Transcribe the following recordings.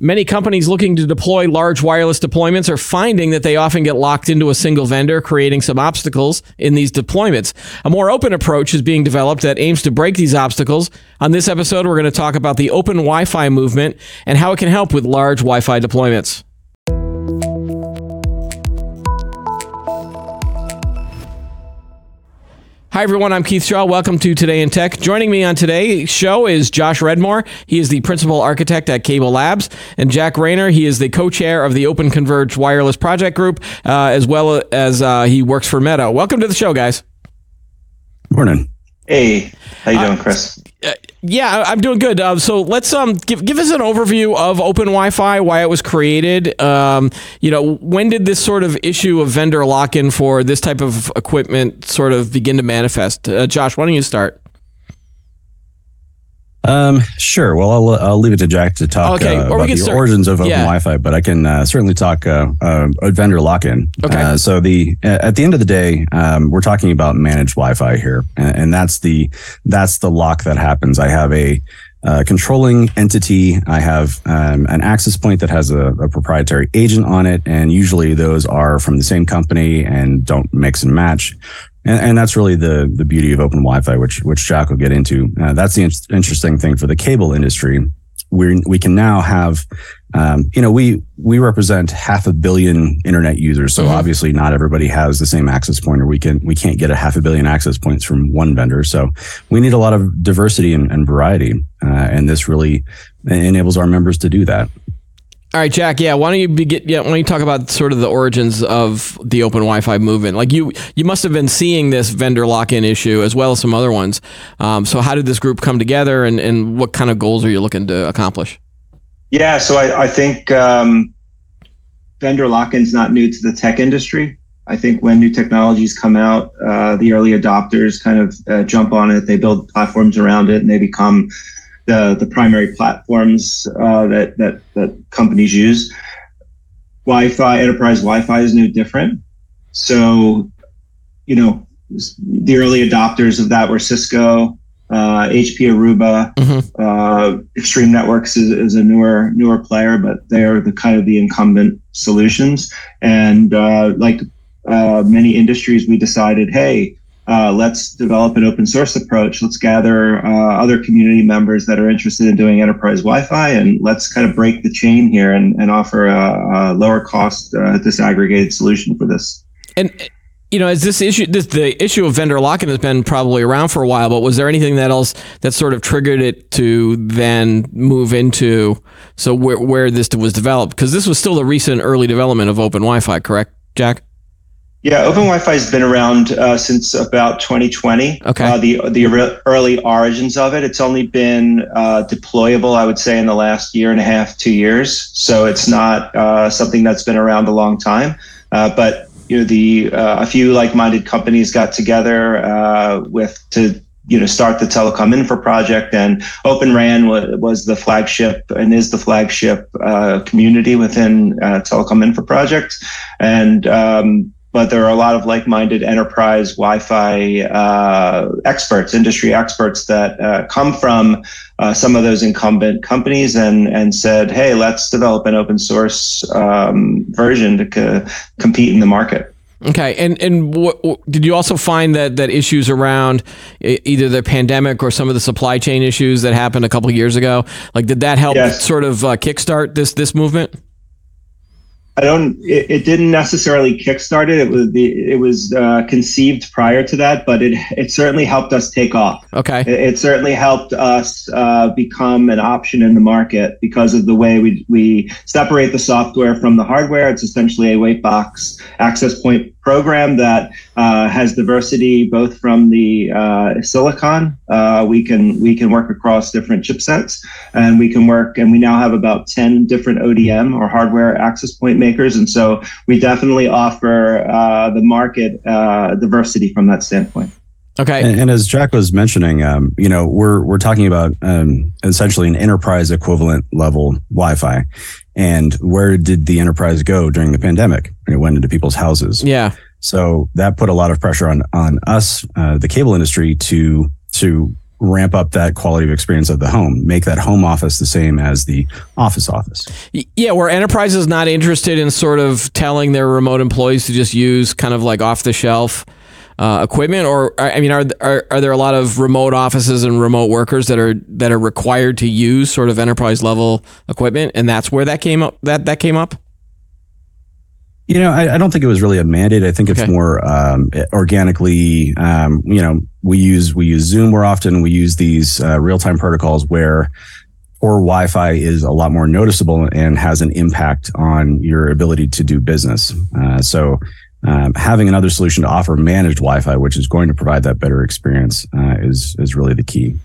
Many companies looking to deploy large wireless deployments are finding that they often get locked into a single vendor, creating some obstacles in these deployments. A more open approach is being developed that aims to break these obstacles. On this episode, we're going to talk about the open Wi Fi movement and how it can help with large Wi Fi deployments. Hi, everyone. I'm Keith Shaw. Welcome to Today in Tech. Joining me on today's show is Josh Redmore. He is the principal architect at Cable Labs. And Jack Rayner, he is the co chair of the Open Converged Wireless Project Group, uh, as well as uh, he works for Meta. Welcome to the show, guys. Morning. Hey, how you doing, Chris? Uh, yeah, I'm doing good. Uh, so let's um give give us an overview of Open Wi-Fi, why it was created. Um, you know, when did this sort of issue of vendor lock-in for this type of equipment sort of begin to manifest? Uh, Josh, why don't you start? Um, sure. Well, I'll, I'll leave it to Jack to talk okay. uh, about the start, origins of Open yeah. Wi-Fi, but I can uh, certainly talk uh, uh vendor lock-in. Okay. Uh, so the at the end of the day, um, we're talking about managed Wi-Fi here, and, and, that's the that's the lock that happens. I have a uh, controlling entity. I have um, an access point that has a, a, proprietary agent on it, and usually those are from the same company and don't mix and match. And, and, that's really the the beauty of open Wi-Fi, which which Jack will get into. Uh, that's the in- interesting thing for the cable industry. We we can now have, um, you know, we we represent half a billion internet users. So mm-hmm. obviously, not everybody has the same access point, or we can we can't get a half a billion access points from one vendor. So we need a lot of diversity and, and variety, uh, and this really enables our members to do that. All right, Jack. Yeah, why don't you begin? Yeah, why don't you talk about sort of the origins of the open Wi-Fi movement? Like you, you must have been seeing this vendor lock-in issue as well as some other ones. Um, so, how did this group come together, and, and what kind of goals are you looking to accomplish? Yeah, so I, I think um, vendor lock-in is not new to the tech industry. I think when new technologies come out, uh, the early adopters kind of uh, jump on it. They build platforms around it, and they become the, the primary platforms uh, that, that, that companies use. Wi-Fi, enterprise Wi-Fi is no different. So, you know, the early adopters of that were Cisco, uh, HP Aruba, mm-hmm. uh, Extreme Networks is, is, a newer newer player, but they're the kind of the incumbent solutions. And uh, like uh, many industries, we decided, hey, uh, let's develop an open source approach. Let's gather uh, other community members that are interested in doing enterprise Wi-Fi, and let's kind of break the chain here and, and offer a, a lower cost uh, disaggregated solution for this. And you know, as this issue, this, the issue of vendor lock-in has been probably around for a while, but was there anything that else that sort of triggered it to then move into so where where this was developed? Because this was still a recent early development of Open Wi-Fi, correct, Jack? Yeah, Open Wi-Fi has been around uh, since about 2020. Okay. Uh, the the early origins of it. It's only been uh, deployable, I would say, in the last year and a half, two years. So it's not uh, something that's been around a long time. Uh, but you know, the uh, a few like-minded companies got together with to you know start the telecom infra project and Open RAN was, was the flagship and is the flagship uh, community within uh, telecom infra project and um, but there are a lot of like-minded enterprise Wi-Fi uh, experts, industry experts that uh, come from uh, some of those incumbent companies and and said, "Hey, let's develop an open source um, version to co- compete in the market." Okay, and and what, did you also find that that issues around either the pandemic or some of the supply chain issues that happened a couple years ago, like did that help yes. sort of uh, kickstart this this movement? I don't. It, it, didn't necessarily kickstart it. It was the. It was uh, conceived prior to that, but it it certainly helped us take off. Okay. It, it certainly helped us uh, become an option in the market because of the way we we separate the software from the hardware. It's essentially a white box access point program that uh, has diversity both from the uh, silicon. Uh, we can we can work across different chipsets, and we can work. And we now have about ten different ODM or hardware access point makers, and so we definitely offer uh, the market uh, diversity from that standpoint. Okay. And, and, as Jack was mentioning, um, you know, we're we're talking about um, essentially an enterprise equivalent level Wi-Fi. And where did the enterprise go during the pandemic? It went into people's houses. Yeah. So that put a lot of pressure on on us, uh, the cable industry, to to ramp up that quality of experience of the home, make that home office the same as the office office. Yeah, where enterprise is not interested in sort of telling their remote employees to just use kind of like off the shelf uh, equipment, or I mean, are, are are there a lot of remote offices and remote workers that are that are required to use sort of enterprise level equipment, and that's where that came up that that came up? You know, I, I, don't think it was really a mandate. I think it's more um, organically. Um, you know, we use we use Zoom more often. We use these uh, real time protocols where or Wi-Fi is a lot more noticeable and has an impact on your ability to do business. Uh, so. Um, having another solution to offer managed Wi-Fi, which is going to provide that better experience, uh, is is really the key.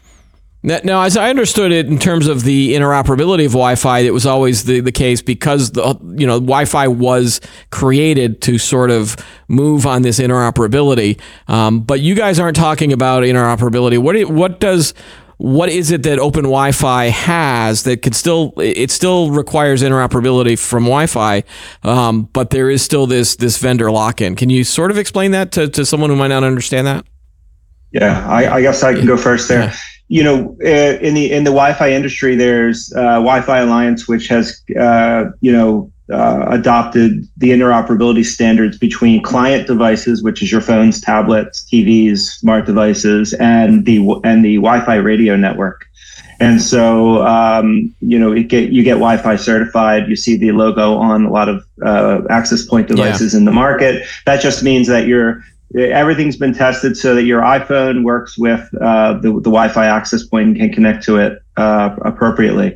Now, as I understood it, in terms of the interoperability of Wi-Fi, it was always the, the case because the you know Wi-Fi was created to sort of move on this interoperability. Um, but you guys aren't talking about interoperability. What what does what is it that Open Wi-Fi has that could still it still requires interoperability from Wi-Fi, um, but there is still this this vendor lock-in. Can you sort of explain that to, to someone who might not understand that? Yeah, I, I guess I can go first there. Yeah you know, uh, in the in the Wi-Fi industry, there's uh, Wi-Fi Alliance, which has uh, you know uh, adopted the interoperability standards between client devices, which is your phones, tablets, TVs, smart devices, and the and the Wi-Fi radio network. And so, um, you know, you get you get Wi-Fi certified. You see the logo on a lot of uh, access point devices yeah. in the market. That just means that you're everything's been tested so that your iPhone works with uh, the, the Wi-Fi access point and can connect to it uh, appropriately.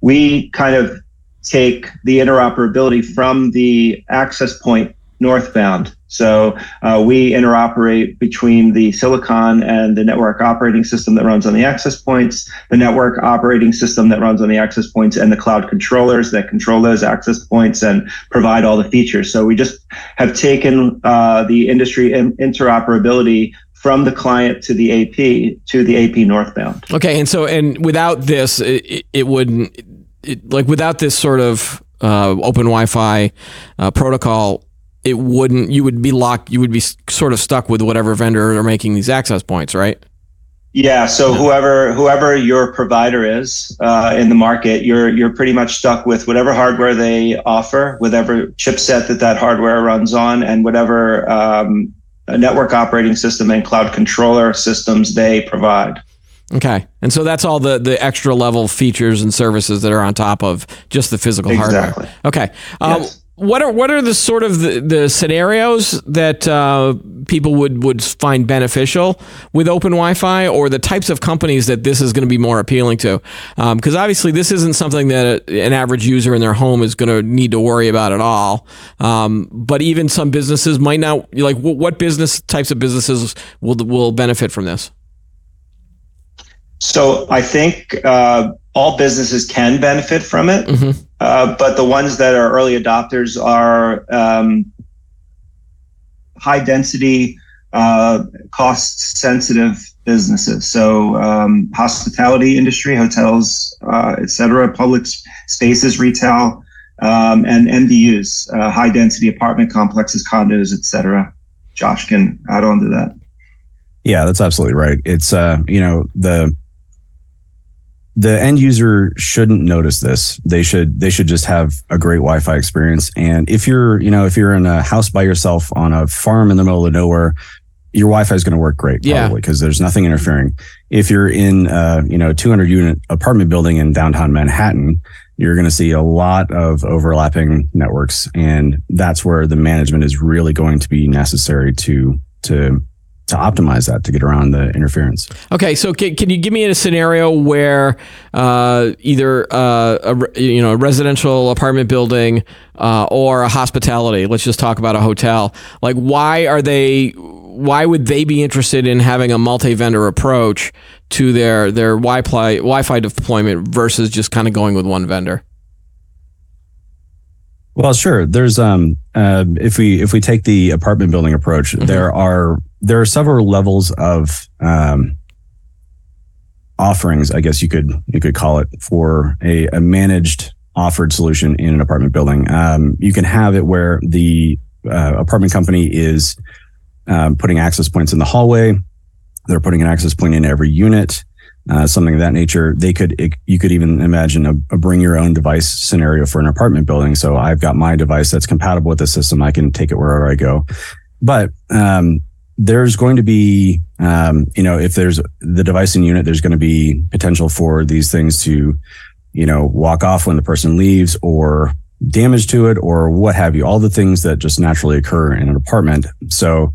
We kind of take the interoperability from the access point northbound. So uh, we interoperate between the silicon and the network operating system that runs on the access points, the network operating system that runs on the access points, and the cloud controllers that control those access points and provide all the features. So we just have taken uh, the industry interoperability from the client to the AP to the AP northbound. Okay, and so and without this, it, it wouldn't it, like without this sort of uh, open Wi-Fi uh, protocol it wouldn't you would be locked you would be sort of stuck with whatever vendor are making these access points right? Yeah so whoever whoever your provider is uh, in the market you're you're pretty much stuck with whatever hardware they offer whatever chipset that that hardware runs on and whatever um, network operating system and cloud controller systems they provide Okay. And so that's all the, the extra level features and services that are on top of just the physical exactly. hardware. Okay. Um, yes what are what are the sort of the, the scenarios that uh, people would would find beneficial with open Wi-Fi, or the types of companies that this is going to be more appealing to? Because um, obviously, this isn't something that a, an average user in their home is going to need to worry about at all. Um, but even some businesses might not like. What business types of businesses will will benefit from this? So I think uh, all businesses can benefit from it, mm-hmm. uh, but the ones that are early adopters are um, high density, uh, cost sensitive businesses. So um, hospitality industry, hotels, uh, etc., public spaces, retail, um, and MDUs, uh, high density apartment complexes, condos, etc. Josh can add on to that. Yeah, that's absolutely right. It's uh, you know the the end user shouldn't notice this. They should they should just have a great Wi-Fi experience. And if you're you know if you're in a house by yourself on a farm in the middle of nowhere, your Wi-Fi is going to work great probably because yeah. there's nothing interfering. If you're in a you know 200 unit apartment building in downtown Manhattan, you're going to see a lot of overlapping networks, and that's where the management is really going to be necessary to to to optimize that to get around the interference. Okay, so can, can you give me a scenario where uh, either uh, a you know a residential apartment building uh, or a hospitality? Let's just talk about a hotel. Like, why are they? Why would they be interested in having a multi-vendor approach to their their Wi-Fi Wi-Fi deployment versus just kind of going with one vendor? Well, sure. There's um uh, if we if we take the apartment building approach, mm-hmm. there are there are several levels of um, offerings, I guess you could you could call it, for a, a managed offered solution in an apartment building. Um, you can have it where the uh, apartment company is um, putting access points in the hallway. They're putting an access point in every unit. uh, something of that nature. They could, it, you could even imagine a, a, bring your own device scenario for an apartment building. So I've got my device that's compatible with the system. I can take it wherever I go. But um, there's going to be, um, you know, if there's the device and unit, there's going to be potential for these things to, you know, walk off when the person leaves or damage to it or what have you, all the things that just naturally occur in an apartment. So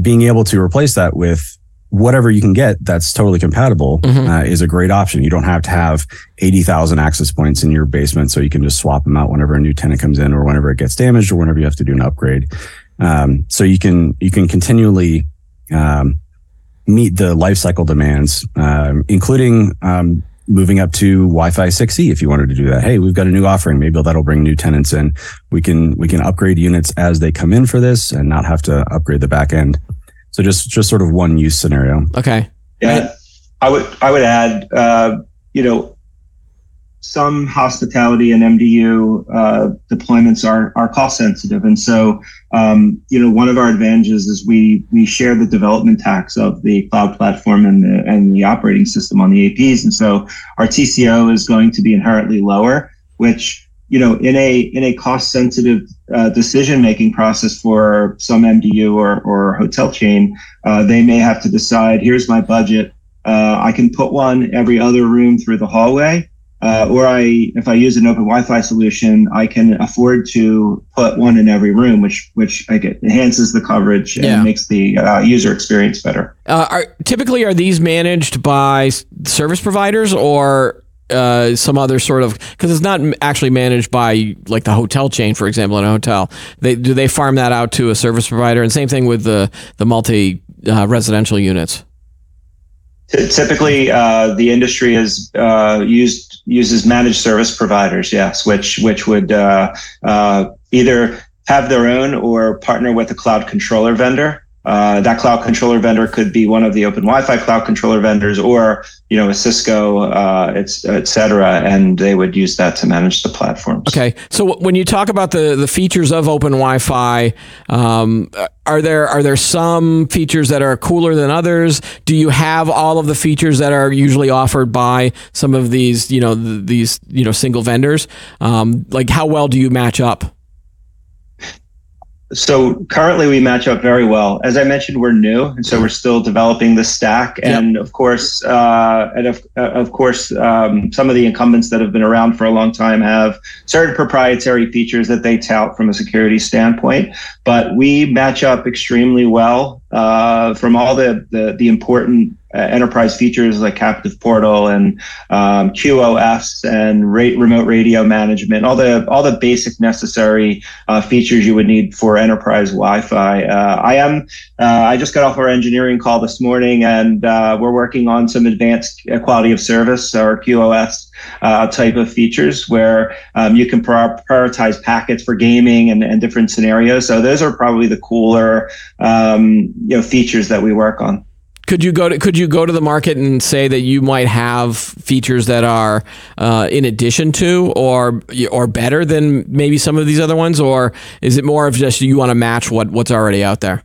being able to replace that with whatever you can get that's totally compatible mm-hmm. uh, is a great option. You don't have to have 80,000 access points in your basement. So you can just swap them out whenever a new tenant comes in or whenever it gets damaged or whenever you have to do an upgrade. Um, so you can, you can continually, um, meet the lifecycle demands, um, including, um, moving up to Wi-Fi 6E if you wanted to do that. Hey, we've got a new offering. Maybe that'll bring new tenants in. We can we can upgrade units as they come in for this and not have to upgrade the back end. So just just sort of one use scenario. Okay. Yeah, I would I would add, uh, you know, some hospitality and MDU uh, deployments are are cost sensitive, and so um, you know one of our advantages is we we share the development tax of the cloud platform and the and the operating system on the APs, and so our TCO is going to be inherently lower, which you know in a in a cost sensitive uh, decision making process for some MDU or or hotel chain, uh, they may have to decide here's my budget. Uh, I can put one every other room through the hallway uh, or I, if I use an open Wi-Fi solution, I can afford to put one in every room, which which I get enhances the coverage and yeah. makes the uh, user experience better. Uh, are, typically, are these managed by service providers or uh, some other sort of because it's not actually managed by like the hotel chain, for example, in a hotel. They do they farm that out to a service provider, and same thing with the the multi uh, residential units. Typically, uh, the industry is uh, used uses managed service providers. Yes, which which would uh, uh either have their own or partner with a cloud controller vendor. Uh, that cloud controller vendor could be one of the open Wi-Fi cloud controller vendors, or you know a Cisco, uh, it's et cetera, and they would use that to manage the platforms. Okay, so when you talk about the the features of open Wi-Fi, um, are there are there some features that are cooler than others? Do you have all of the features that are usually offered by some of these you know th- these you know single vendors? Um, like how well do you match up? So currently we match up very well. As I mentioned, we're new, and so we're still developing the stack. And of course, uh, and of, uh, of course, um, some of the incumbents that have been around for a long time have certain proprietary features that they tout from a security standpoint. But we match up extremely well uh, from all the, the, the important uh, enterprise features like captive portal and um, QoS and rate remote radio management, all the all the basic necessary uh, features you would need for enterprise Wi-Fi. Uh, I am uh, I just got off our engineering call this morning, and uh, we're working on some advanced quality of service or QoS uh, type of features where um, you can prioritize packets for gaming and, and different scenarios. So those are probably the cooler um, you know features that we work on could you go to could you go to the market and say that you might have features that are uh, in addition to or or better than maybe some of these other ones, or is it more of just you want to match what what's already out there?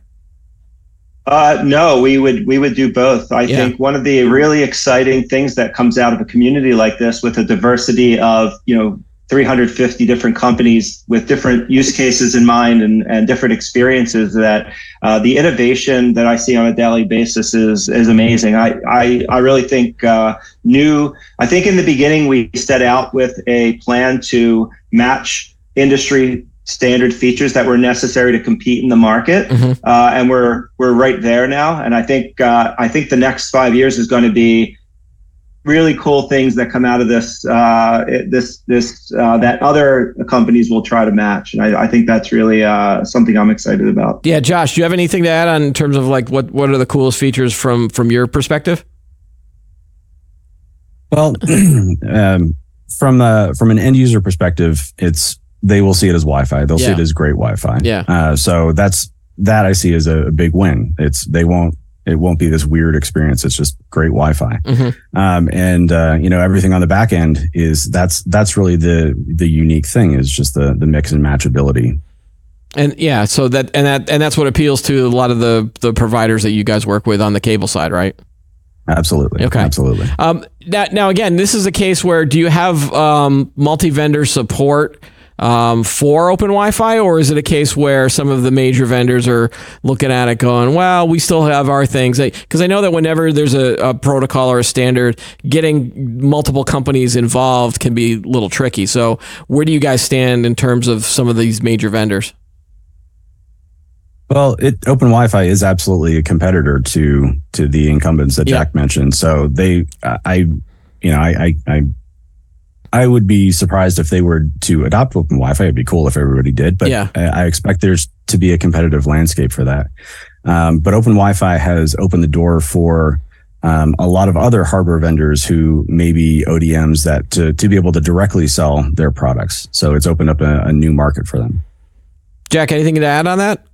Uh, no, we would we would do both. I yeah. think one of the really exciting things that comes out of a community like this, with a diversity of you know 350 different companies with different use cases in mind and, and different experiences that uh, the innovation that I see on a daily basis is is amazing. I I, I really think uh, new. I think in the beginning we set out with a plan to match industry standard features that were necessary to compete in the market, mm-hmm. uh, and we're we're right there now. And I think uh, I think the next five years is going to be really cool things that come out of this uh, this this uh, that other companies will try to match and I, I think that's really uh, something I'm excited about yeah Josh do you have anything to add on in terms of like what what are the coolest features from from your perspective well um, from uh, from an end user perspective it's they will see it as Wi-Fi they'll yeah. see it as great Wi-Fi yeah uh, so that's that I see as a, a big win it's they won't it won't be this weird experience. It's just great Wi-Fi. Mm-hmm. Um, and uh, you know everything on the back end is that's that's really the the unique thing is just the the mix and matchability. And yeah, so that and that and that's what appeals to a lot of the the providers that you guys work with on the cable side, right? Absolutely. Okay. Absolutely. Um, now, now, again, this is a case where do you have um, multi-vendor support um, for Open Wi-Fi, or is it a case where some of the major vendors are looking at it, going, "Well, we still have our things"? Because I know that whenever there's a, a protocol or a standard, getting multiple companies involved can be a little tricky. So, where do you guys stand in terms of some of these major vendors? Well, it, Open Wi-Fi is absolutely a competitor to to the incumbents that Yeah. Jack mentioned. So they, I, you know, I, I, I, I would be surprised if they were to adopt Open Wi-Fi. It'd be cool if everybody did, but Yeah. I, I expect there's to be a competitive landscape for that. Um, but Open Wi-Fi has opened the door for um, a lot of other hardware vendors who may be ODMs that to to be able to directly sell their products. So it's opened up a, a new market for them. Jack, anything to add on that?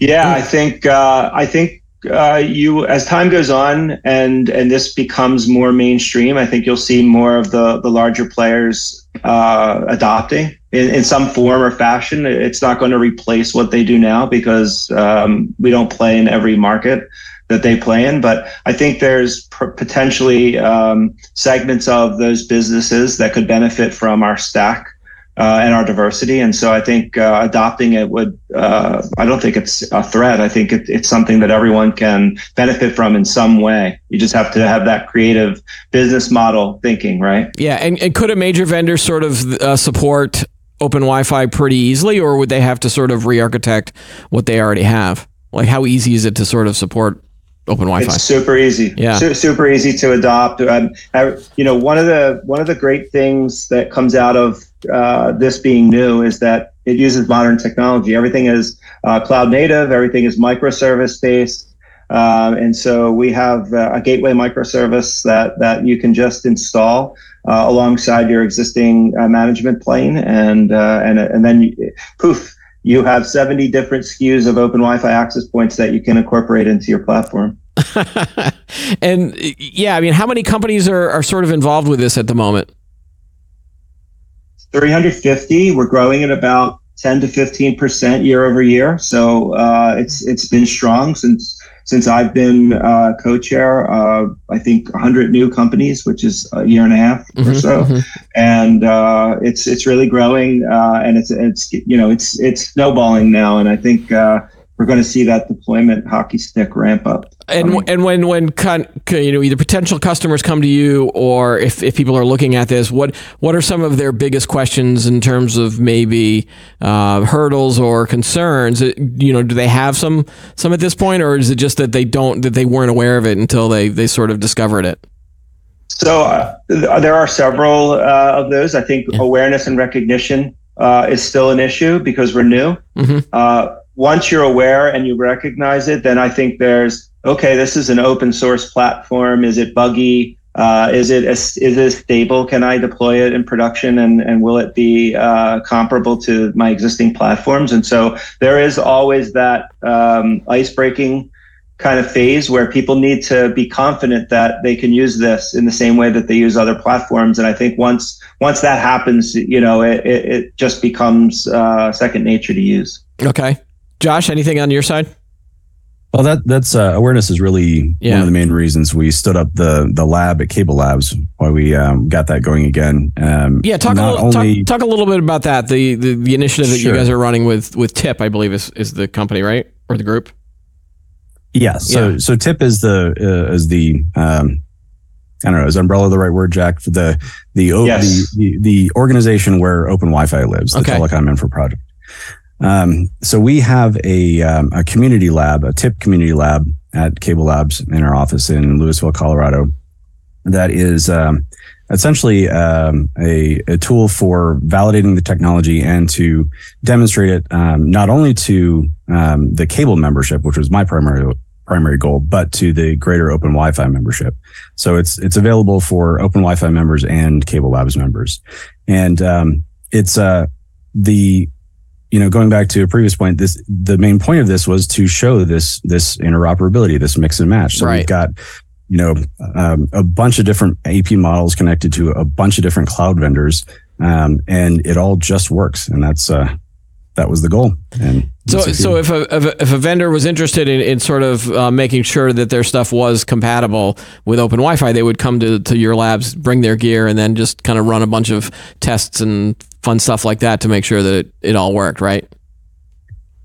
Yeah, I think uh, I think uh, you as time goes on and and this becomes more mainstream, I think you'll see more of the the larger players uh, adopting in, in some form or fashion. It's not going to replace what they do now because um, we don't play in every market that they play in. But I think there's potentially um, segments of those businesses that could benefit from our stack uh, and our diversity. And so I think uh, adopting it would, uh, I don't think it's a threat. I think it, it's something that everyone can benefit from in some way. You just have to have that creative business model thinking, right? Yeah, and, and could a major vendor sort of uh, support Open Wi-Fi pretty easily, or would they have to sort of re-architect what they already have? Like, how easy is it to sort of support Open Wi-Fi? It's super easy. Yeah. Su- super easy to adopt. Um, I, you know, one of the one of the great things that comes out of uh, this being new is that it uses modern technology. Everything is uh, cloud native. Everything is microservice based. Um, and so we have uh, a gateway microservice that that you can just install uh, alongside your existing uh, management plane, and uh, and and then you, poof, you have 70 different SKUs of open Wi-Fi access points that you can incorporate into your platform. and yeah, I mean, how many companies are, are sort of involved with this at the moment? 350. We're growing at about 10 to 15 percent year over year. So uh, it's it's been strong since since I've been uh, co-chair. Uh, I think 100 new companies, which is a year and a half or Mhm, so, mhm. and uh, it's it's really growing. Uh, and it's it's you know it's it's snowballing now, and I think. Uh, we're going to see that deployment hockey stick ramp up. And coming. and when when con, you know either potential customers come to you or if, if people are looking at this, what what are some of their biggest questions in terms of maybe uh, hurdles or concerns? Uh, You know, do they have some some at this point, or is it just that they don't that they weren't aware of it until they they sort of discovered it? So uh, there are several uh, of those. I think Yeah. awareness and recognition uh, is still an issue because we're new. Mhm. Once you're aware and you recognize it, then I think there's okay. This is an open source platform. Is it buggy? Uh, is it is it stable? Can I deploy it in production and and will it be uh, comparable to my existing platforms? And so there is always that um, ice breaking kind of phase where people need to be confident that they can use this in the same way that they use other platforms. And I think once once that happens, you know, it, it, it just becomes uh, second nature to use. Okay, Josh, anything on your side? Well, that that's uh, awareness is really Yeah. one of the main reasons we stood up the the lab at Cable Labs. Why we um, got that going again. Um, Yeah, talk a little, only talk, talk a little bit about that. The the, the initiative that you guys are running with with TIP, I believe is is the company, right, or the group? yeah. So Yeah. so TIP is the uh, is the um, I don't know is umbrella the right word, Jack? For the the, Yes. the the the organization where Open Wi-Fi lives, the Okay. Telecom Infra Project. Um, so we have a um, a community lab, a TIP community lab at Cable Labs in our office in Louisville, Colorado. That is um, essentially um, a, a tool for validating the technology and to demonstrate it um, not only to um, the cable membership, which was my primary primary goal, but to the greater Open Wi-Fi membership. So it's it's available for Open Wi-Fi members and Cable Labs members, and um, it's uh, the you know going back to a previous point. This the main point of this was to show this this interoperability, this mix and match. So Right. we've got you know um, a bunch of different AP models connected to a bunch of different cloud vendors, um, and it all just works. And that's uh, that was the goal. And So, so if a, if a, if a vendor was interested in, in sort of uh, making sure that their stuff was compatible with Open Wi-Fi, they would come to, to your labs, bring their gear, and then just kind of run a bunch of tests and fun stuff like that to make sure that it, all worked, right?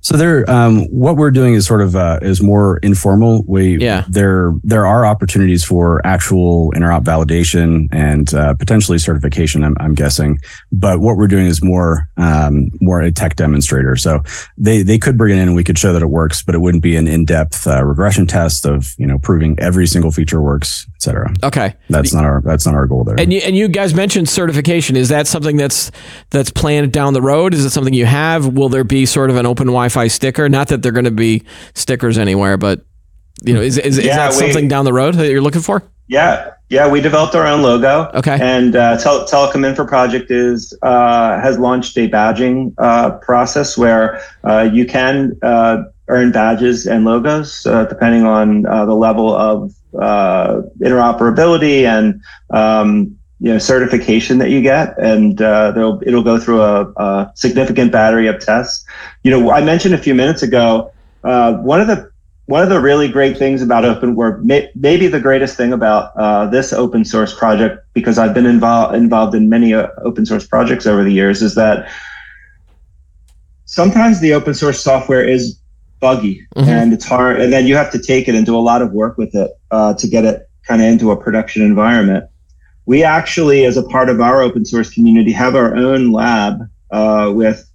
So there, um, what we're doing is sort of uh, is more informal. We Yeah. there there are opportunities for actual interop validation and uh, potentially certification. I'm, I'm guessing, but what we're doing is more um, more a tech demonstrator. So they they could bring it in and we could show that it works, but it wouldn't be an in depth uh, regression test of you know proving every single feature works, etc. Okay. That's not our that's not our goal there. And you, and you guys mentioned certification. Is that something that's that's planned down the road? Is it something you have? Will there be sort of an open Wi-Fi sticker? Not that they're going to be stickers anywhere, but you know, is is, is that we- something down the road that you're looking for? Yeah, yeah, we developed our own logo. Okay. And uh, Tel- Telecom Infra Project is uh, has launched a badging uh, process where uh, you can uh, earn badges and logos uh, depending on uh, the level of uh, interoperability and um, you know certification that you get, and uh, they'll it'll go through a, a significant battery of tests. You know, I mentioned a few minutes ago uh, one of the one of the really great things about open or may, maybe the greatest thing about uh, this open source project because i've been involved involved in many uh, open source projects over the years is that sometimes the open source software is buggy Mhm. and it's hard and then you have to take it and do a lot of work with it uh, to get it kind of into a production environment we actually as a part of our open source community have our own lab uh, with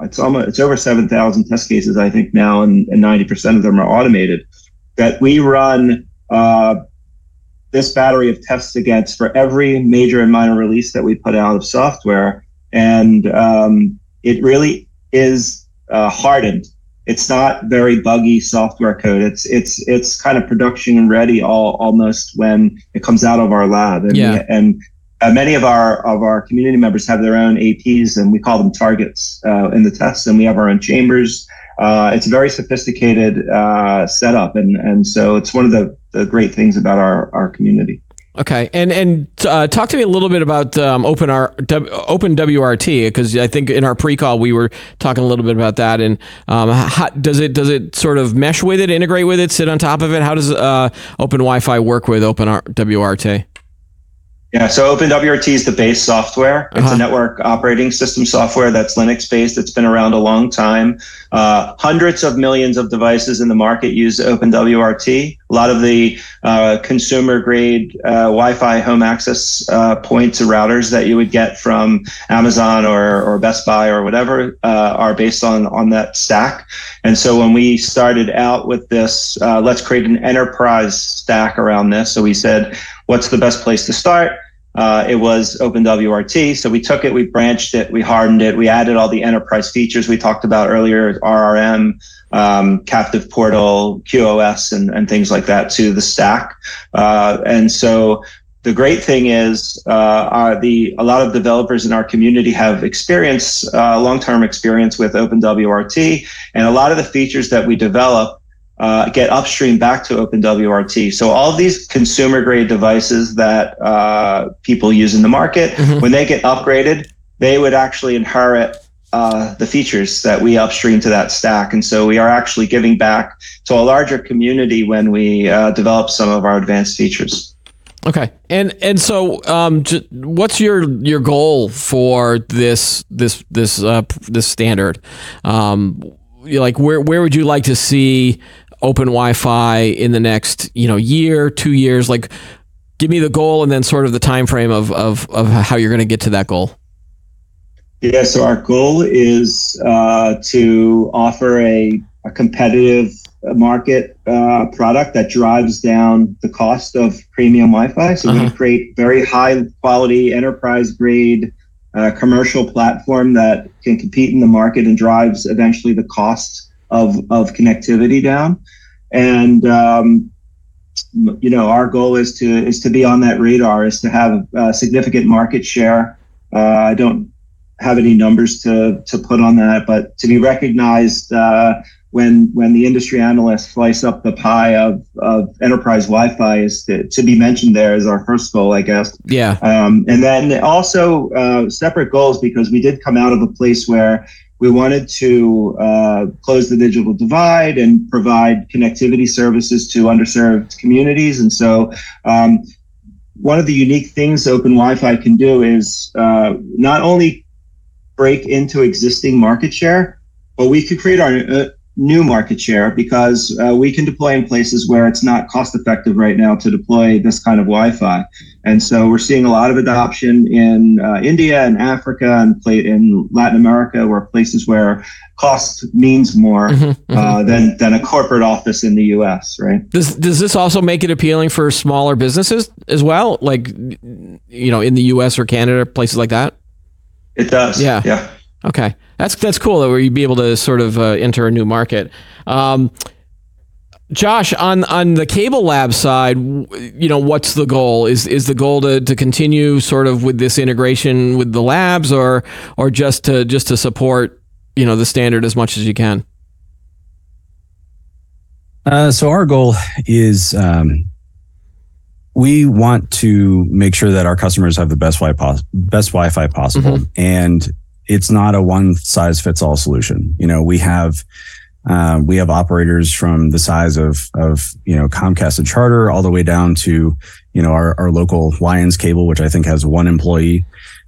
it's almost it's over 7,000 test cases I think now, and, and 90% of them are automated. That we run uh, this battery of tests against for every major and minor release that we put out of software, and um, it really is uh, hardened. It's not very buggy software code. It's it's it's kind of production and ready all almost when it comes out of our lab, and Yeah. and uh, many of our of our community members have their own APs, and we call them targets uh, in the tests, and we have our own chambers. Uh, it's a very sophisticated uh, setup, and and so it's one of the, the great things about our our community. Okay, and and uh, talk to me a little bit about um, Open R, w, Open WRT because I think in our pre-call we were talking a little bit about that. And um, how, does it does it sort of mesh with it, integrate with it, sit on top of it? How does uh, Open Wi-Fi work with Open R, WRT? Yeah, so OpenWRT is the base software. It's Uh-huh. a network operating system software that's Linux based. It's been around a long time. Uh, hundreds of millions of devices in the market use OpenWRT. A lot of the uh, consumer grade uh, Wi-Fi home access uh, points and routers that you would get from Amazon or, or Best Buy or whatever uh, are based on on that stack. And so when we started out with this, uh, let's create an enterprise stack around this. So we said, what's the best place to start? Uh, it was OpenWRT. So we took it, we branched it, we hardened it, we added all the enterprise features we talked about earlier, RRM, um, captive portal, QoS, and, and things like that to the stack. Uh, and so the great thing is uh, the a lot of developers in our community have experience, uh, long-term experience with OpenWRT, and a lot of the features that we develop uh, get upstream back to OpenWRT. So all these consumer grade devices that uh, people use in the market, Mhm. when they get upgraded, they would actually inherit uh, the features that we upstream to that stack. And so we are actually giving back to a larger community when we uh, develop some of our advanced features. Okay, and and so um, j- what's your your goal for this this this uh, this standard? Um, like where where would you like to see open Wi-Fi in the next you know year, two years? Like, give me the goal and then sort of the time frame of of of how you're going to get to that goal. Yeah, so our goal is uh, to offer a, a competitive market uh, product that drives down the cost of premium Wi-Fi. So Uh-huh. we create very high quality enterprise grade uh, commercial platform that can compete in the market and drives eventually the cost of of connectivity down. And um, you know, our goal is to is to be on that radar, is to have a significant market share. Uh, I don't have any numbers to to put on that, but to be recognized uh, when when the industry analysts slice up the pie of, of enterprise Wi-Fi is to, to be mentioned there is our first goal, I guess. Yeah. Um, and then also uh, separate goals because we did come out of a place where we wanted to uh, close the digital divide and provide connectivity services to underserved communities. And so, um, one of the unique things Open Wi-Fi can do is uh, not only break into existing market share, but we could create our uh, new market share because uh, we can deploy in places where it's not cost effective right now to deploy this kind of Wi-Fi. And so we're seeing a lot of adoption in uh, India and Africa and play in Latin America, where places where cost means more mm-hmm, mm-hmm. Uh, than than a corporate office in the U.S. Right? Does does this also make it appealing for smaller businesses as well, like you know, in the U.S. or Canada, places like that? It does. Yeah. Yeah. Okay, that's that's cool. that you'd be able to sort of uh, enter a new market. Um, Josh, on on the Cable Lab side, you know, what's the goal? Is is the goal to, to continue sort of with this integration with the labs, or or just to just to support you know the standard as much as you can? Uh, so our goal is um, we want to make sure that our customers have the best Wi-Fi best Wi-Fi possible, mm-hmm. and it's not a one size fits all solution. You know, we have uh, we have operators from the size of of you know Comcast and Charter all the way down to you know our, our local Lions Cable, which I think has one employee.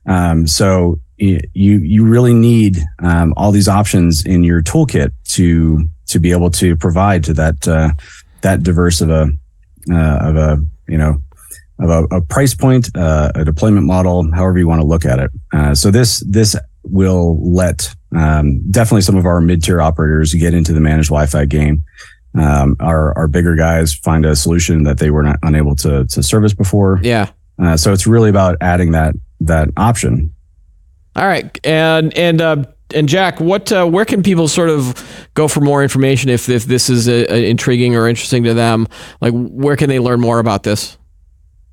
Um, so you you really need um, all these options in your toolkit to to be able to provide to that uh, that diverse of a uh, of a you know of a, a price point, uh, a deployment model, however you want to look at it. Uh, so this this will let um, definitely some of our mid tier operators get into the managed Wi-Fi game. Um, our our bigger guys find a solution that they were not unable to to service before. Yeah. Uh, so it's really about adding that that option. All right, and and uh, and Jack, what uh, where can people sort of go for more information if if this is a, uh, a intriguing or interesting to them? Like, where can they learn more about this?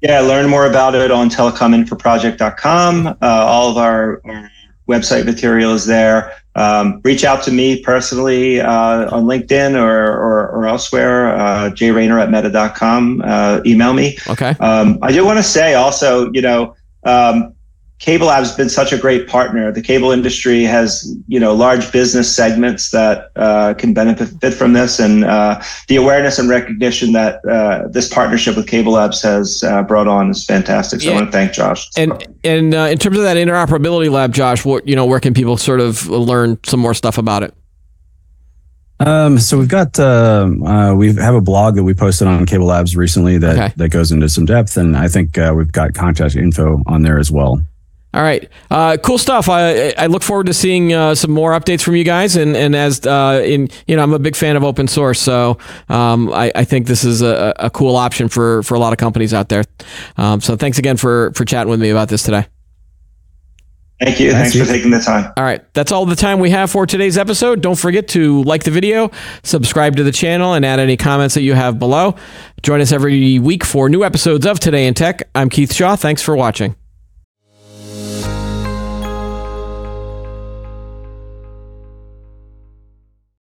Yeah, learn more about it on telecominfraproject.com. Uh, all of our, our website material is there. Um, reach out to me personally uh, on LinkedIn or, or, or elsewhere, uh, jrayner at meta.com. Uh, email me. Okay. Um, I do want to say also, you know, um, Cable Lab's been such a great partner. The cable industry has, you know, large business segments that uh, can benefit from this, and uh, the awareness and recognition that uh, this partnership with Cable Labs has uh, brought on is fantastic. So yeah. I want to thank Josh. And and uh, in terms of that interoperability lab, Josh, what you know, where can people sort of learn some more stuff about it? Um, so we've got uh, uh, we have a blog that we posted on Cable Labs recently that okay. that goes into some depth, and I think uh, we've got contact info on there as well. All right, uh, cool stuff. I I look forward to seeing uh, some more updates from you guys, and and as uh, in you know, I'm a big fan of open source, so um, I, I think this is a, a cool option for for a lot of companies out there. Um, so thanks again for for chatting with me about this today. Thank you. Thanks, Thanks for taking the time. All right. That's all the time we have for today's episode. Don't forget to like the video, subscribe to the channel, and add any comments that you have below. Join us every week for new episodes of Today in Tech. I'm Keith Shaw. Thanks for watching.